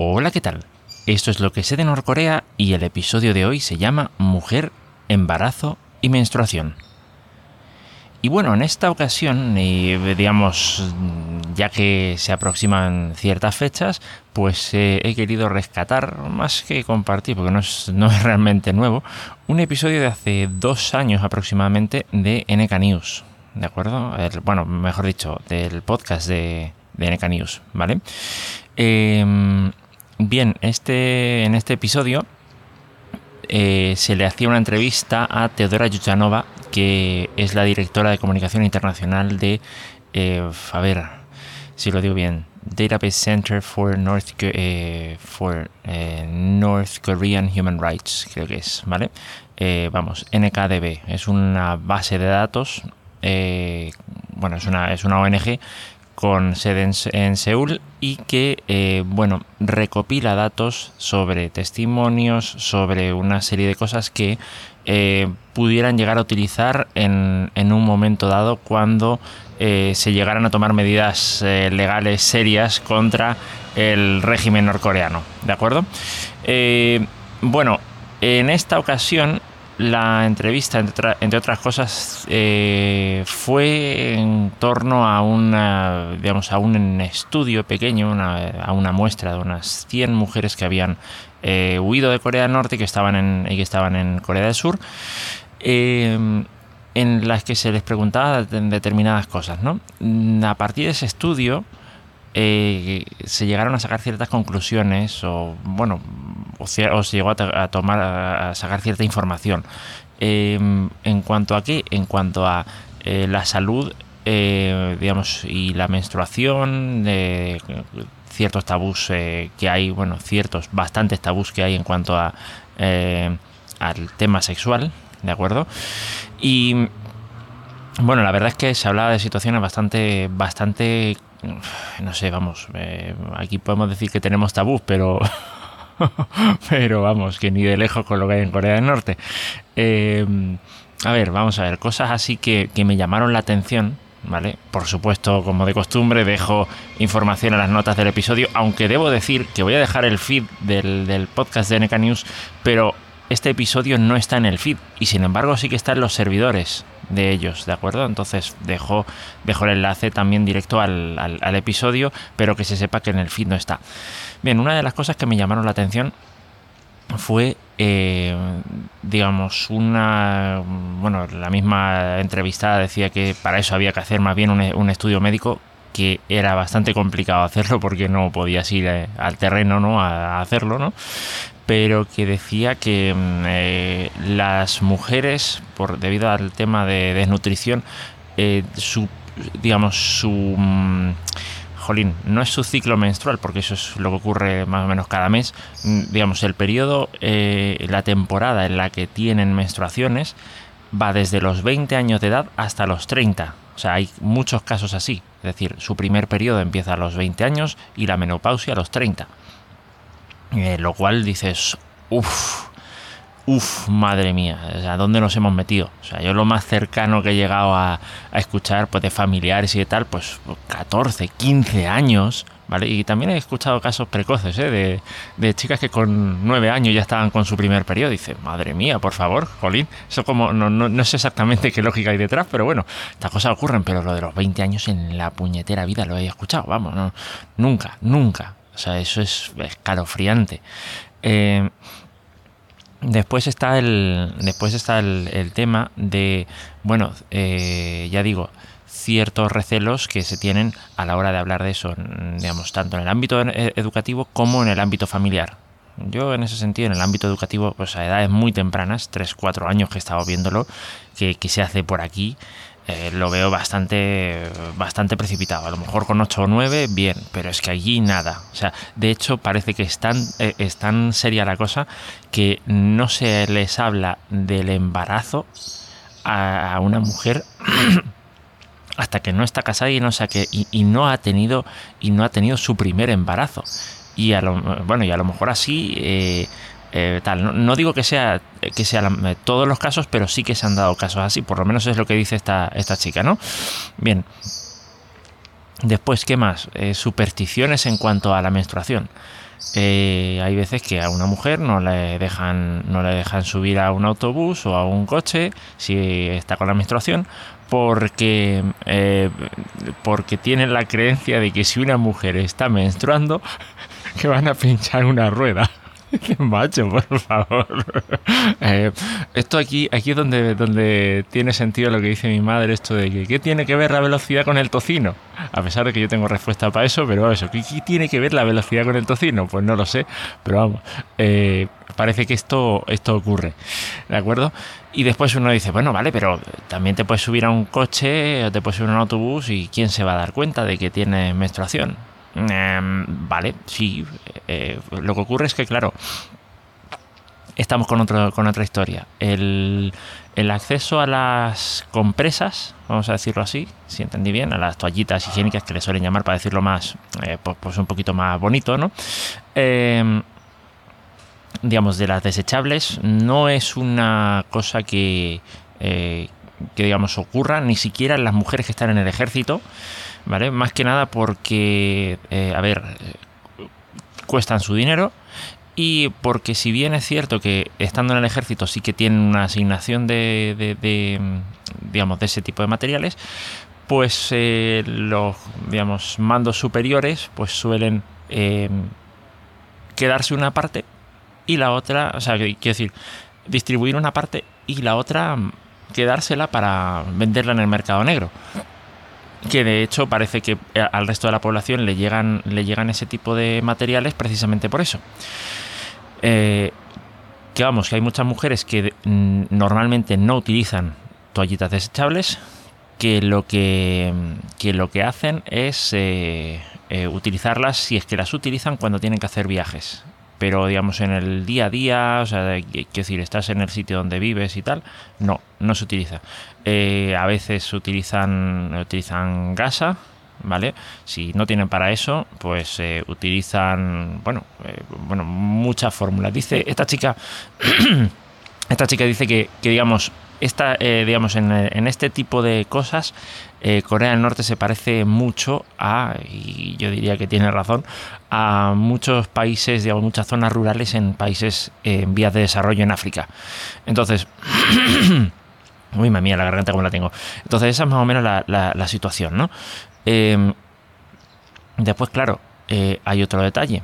Hola, ¿qué tal? Esto es lo que sé de Norcorea y el episodio de hoy se llama Mujer, embarazo y menstruación. Y bueno, en esta ocasión, digamos, ya que se aproximan ciertas fechas, pues eh, he querido rescatar, más que compartir, porque no es, realmente nuevo, un episodio de hace dos años aproximadamente de NK News. ¿De acuerdo? bueno, mejor dicho, del podcast de, de NK News, ¿vale? Em, bien, este, en este episodio eh, se le hacía una entrevista a Teodora Yuchanova, que es la directora de comunicación internacional de, eh, a ver si lo digo bien, Database Center for North, eh, for, North Korean Human Rights, creo que es, ¿vale? vamos, NKDB, es una base de datos, bueno, es una, es una ONG con sede en, Seúl y que eh, bueno recopila datos sobre testimonios sobre una serie de cosas que eh, pudieran llegar a utilizar en, un momento dado cuando eh, se llegaran a tomar medidas legales serias contra el régimen norcoreano de acuerdo bueno en esta ocasión la entrevista, entre, otras cosas, eh, fue en torno a una, digamos, a un estudio pequeño, a una muestra de unas 100 mujeres que habían eh, huido de Corea del Norte y que estaban en, y que estaban en Corea del Sur. Eh, en las que se les preguntaba determinadas cosas. ¿no? A partir de ese estudio, se llegaron a sacar ciertas conclusiones o, bueno, o se, llegó a, tomar, a sacar cierta información. Em, en cuanto a qué? En cuanto a eh, la salud, eh, digamos, y la menstruación, de ciertos tabús que hay, bueno, ciertos, bastantes tabús que hay en cuanto a al tema sexual, ¿de acuerdo? Y bueno, la verdad es que se hablaba de situaciones bastante, bastante no sé, vamos, eh, aquí podemos decir que tenemos tabús, pero, pero vamos, que ni de lejos con lo que hay en Corea del Norte. Eh, a ver, vamos a ver, cosas así que, me llamaron la atención, ¿vale? Por supuesto, como de costumbre, dejo información en las notas del episodio, aunque debo decir que voy a dejar el feed del, del podcast de NK News, pero este episodio no está en el feed y sin embargo sí que está en los servidores de ellos, ¿de acuerdo? Entonces dejo, dejo el enlace también directo al, al, episodio, pero que se sepa que en el feed no está. Bien, una de las cosas que me llamaron la atención fue, eh, digamos, una, bueno, la misma entrevistada decía que para eso había que hacer más bien un, estudio médico que era bastante complicado hacerlo porque no podías ir eh, al terreno ¿no? a hacerlo, ¿no? pero que decía que mm, eh, las mujeres, por debido al tema de desnutrición, su, digamos, su... Jolín, no es su ciclo menstrual, porque eso es lo que ocurre más o menos cada mes. Mm, digamos, el periodo, eh, la temporada en la que tienen menstruaciones va desde los 20 años de edad hasta los 30. O sea, hay muchos casos así. Es decir, su primer periodo empieza a los 20 años y la menopausia a los 30. Eh, lo cual dices, uff, uff, madre mía, ¿a dónde nos hemos metido? O sea, yo lo más cercano que he llegado a, escuchar pues, de familiares y de tal, pues 14, 15 años, ¿vale? Y también he escuchado casos precoces, ¿eh? de, chicas que con 9 años ya estaban con su primer periodo. Dice, madre mía, por favor, Jolín, eso como, no, no, no, sé exactamente qué lógica hay detrás, pero bueno, estas cosas ocurren, pero lo de los 20 años en la puñetera vida lo he escuchado, vamos, no, nunca, nunca. O sea, eso es escalofriante. Eh, después está el. Después está el, tema de. Bueno, eh, ya digo, ciertos recelos que se tienen a la hora de hablar de eso, digamos, tanto en el ámbito educativo como en el ámbito familiar. Yo en ese sentido, en el ámbito educativo, pues a edades muy tempranas, 3, 4 años que he estado viéndolo, que, que se hace por aquí, eh, lo veo bastante, bastante precipitado. A lo mejor con 8 o 9, bien, pero es que allí nada. O sea, de hecho parece que es tan, eh, es tan seria la cosa que no se les habla del embarazo a, una mujer hasta que no está casada y no, y, no ha tenido y no ha tenido su primer embarazo y a lo, bueno y a lo mejor así eh, eh, tal. No, digo que sea que sean eh, todos los casos, pero sí que se han dado casos así. Por lo menos es lo que dice esta, esta chica, ¿no? Bien. Después, ¿qué más? Eh, supersticiones en cuanto a la menstruación. Eh, hay veces que a una mujer no le dejan no le dejan subir a un autobús o a un coche si está con la menstruación porque eh, porque tienen la creencia de que si una mujer está menstruando que van a pinchar una rueda Macho, por favor. Eh, esto aquí, aquí es donde, donde tiene sentido lo que dice mi madre, esto de que ¿qué tiene que ver la velocidad con el tocino? A pesar de que yo tengo respuesta para eso, pero eso, ¿qué, tiene que ver la velocidad con el tocino? Pues no lo sé, pero vamos, eh, parece que esto, esto ocurre, ¿de acuerdo? Y después uno dice, bueno, vale, pero también te puedes subir a un coche o te puedes subir a un autobús y ¿quién se va a dar cuenta de que tienes menstruación? Em, vale, sí. Eh, lo que ocurre es que, claro, estamos con, con otra historia. El, acceso a las compresas, vamos a decirlo así, si entendí bien, a las toallitas higiénicas que le suelen llamar para decirlo más, eh, pues, pues, un poquito más bonito, ¿no? Em, digamos, de las desechables, no es una cosa que, eh, que digamos, ocurra ni siquiera las mujeres que están en el ejército. ¿Vale? Más que nada porque, eh, a ver, cuestan su dinero y porque si bien es cierto que estando en el ejército sí que tienen una asignación de, digamos, de ese tipo de materiales, pues eh, los, digamos, mandos superiores pues suelen eh, quedarse una parte y la otra, o sea, quiero decir, distribuir una parte y la otra quedársela para venderla en el mercado negro que de hecho parece que eh, al resto de la población le llegan, le llegan ese tipo de materiales precisamente por eso. Eh, que vamos, que hay muchas mujeres que normalmente no utilizan toallitas desechables, que lo que, que lo que hacen es eh, utilizarlas si es que las utilizan cuando tienen que hacer viajes pero digamos en el día a día, o sea, quiero decir, estás en el sitio donde vives y tal, no, no se utiliza. Eh, a veces utilizan, utilizan gasa, ¿vale? Si no tienen para eso, pues eh, utilizan, bueno, eh, bueno, muchas fórmulas. Dice esta chica, esta chica dice que, que digamos, esta, digamos, en, en, este tipo de cosas eh, Corea del Norte se parece mucho a, y yo diría que tiene razón, a muchos países, digamos, muchas zonas rurales en países en vías de desarrollo en África. Entonces, uy, mía, la garganta como la tengo. Entonces, esa es más o menos la, situación, ¿no? Em, después, claro, eh, hay otro detalle.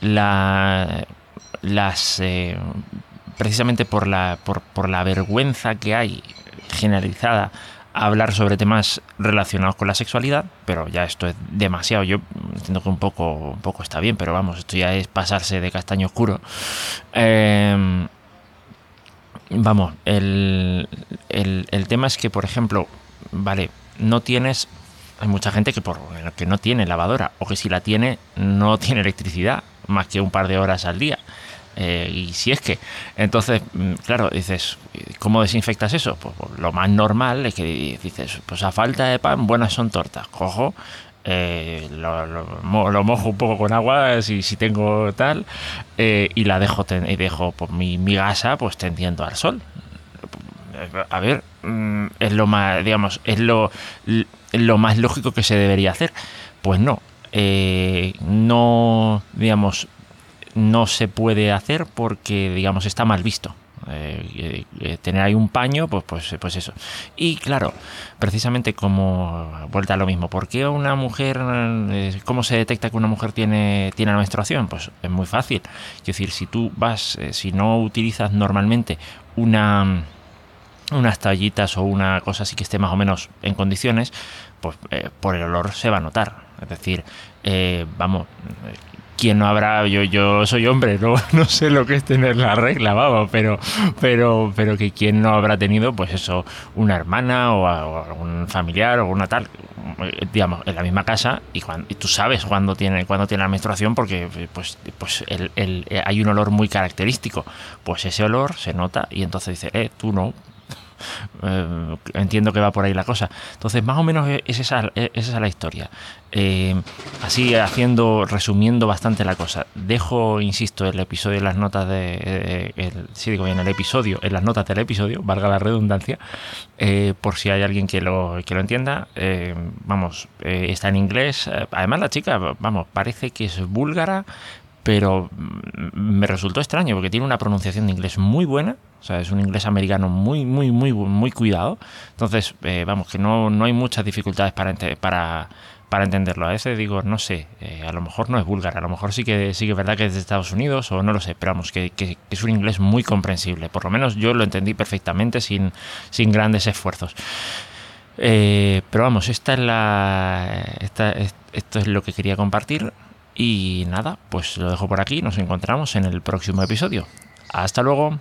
La, las, eh, precisamente por la, por, por la vergüenza que hay generalizada hablar sobre temas relacionados con la sexualidad, pero ya esto es demasiado. Yo entiendo que un poco, un poco está bien, pero vamos, esto ya es pasarse de castaño oscuro. Em, vamos, el, el, tema es que, por ejemplo, vale, no tienes. Hay mucha gente que, por, que no tiene lavadora, o que si la tiene, no tiene electricidad, más que un par de horas al día. Eh, y si es que, entonces, mm, claro, dices, ¿cómo desinfectas eso? Pues, pues, lo más normal es que dices, pues a falta de pan, buenas son tortas. Cojo, eh, lo, mojo un poco con agua si, si tengo tal, eh, y la dejo, y dejo pues, mi, mi gasa pues tendiendo al sol. A ver, mm, es lo más, digamos, es lo, lo más lógico que se debería hacer. Pues no, no, digamos, no se puede hacer porque, digamos, está mal visto. Eh, eh, tener ahí un paño, pues, pues, pues eso. Y claro, precisamente como vuelta a lo mismo, ¿por qué una mujer, eh, cómo se detecta que una mujer tiene, tiene la menstruación? Pues es muy fácil. Es decir, si tú vas, si no utilizas normalmente una unas tallitas o una cosa así que esté más o menos en condiciones, pues por el olor se va a notar. Es decir, vamos, ¿quién no habrá? Yo, yo soy hombre, no, no sé lo que es tener la regla, vamos, pero, pero, pero que quién no habrá tenido, pues eso, una hermana o, algún familiar o una tal, digamos, en la misma casa y, cuando, tú sabes cuándo tiene, cuando tiene la menstruación porque pues, pues el, hay un olor muy característico. Pues ese olor se nota y entonces dice, eh, tú no, eh, entiendo que va por ahí la cosa. Entonces, más o menos es esa, es la historia. Eh, así, haciendo, resumiendo bastante la cosa. Dejo, insisto, el episodio en las notas de. Eh, el, sí, digo bien, el episodio, en las notas del episodio, valga la redundancia, por si hay alguien que lo, que lo entienda. vamos, está en inglés. Además, la chica, vamos, parece que es búlgara pero mm, me resultó extraño porque tiene una pronunciación de inglés muy buena, o sea, es un inglés americano muy, muy, muy, muy cuidado. Entonces, eh, vamos, que no, no hay muchas dificultades para, para, para entenderlo. A veces digo, no sé, eh, a lo mejor no es búlgara, a lo mejor sí que sí que es verdad que es de Estados Unidos o no lo sé, pero vamos, que, es un inglés muy comprensible. Por lo menos yo lo entendí perfectamente sin, sin grandes esfuerzos. Eh, pero vamos, esta es la, esto es lo que quería compartir y nada, pues lo dejo por aquí, nos encontramos en el próximo episodio. Hasta luego.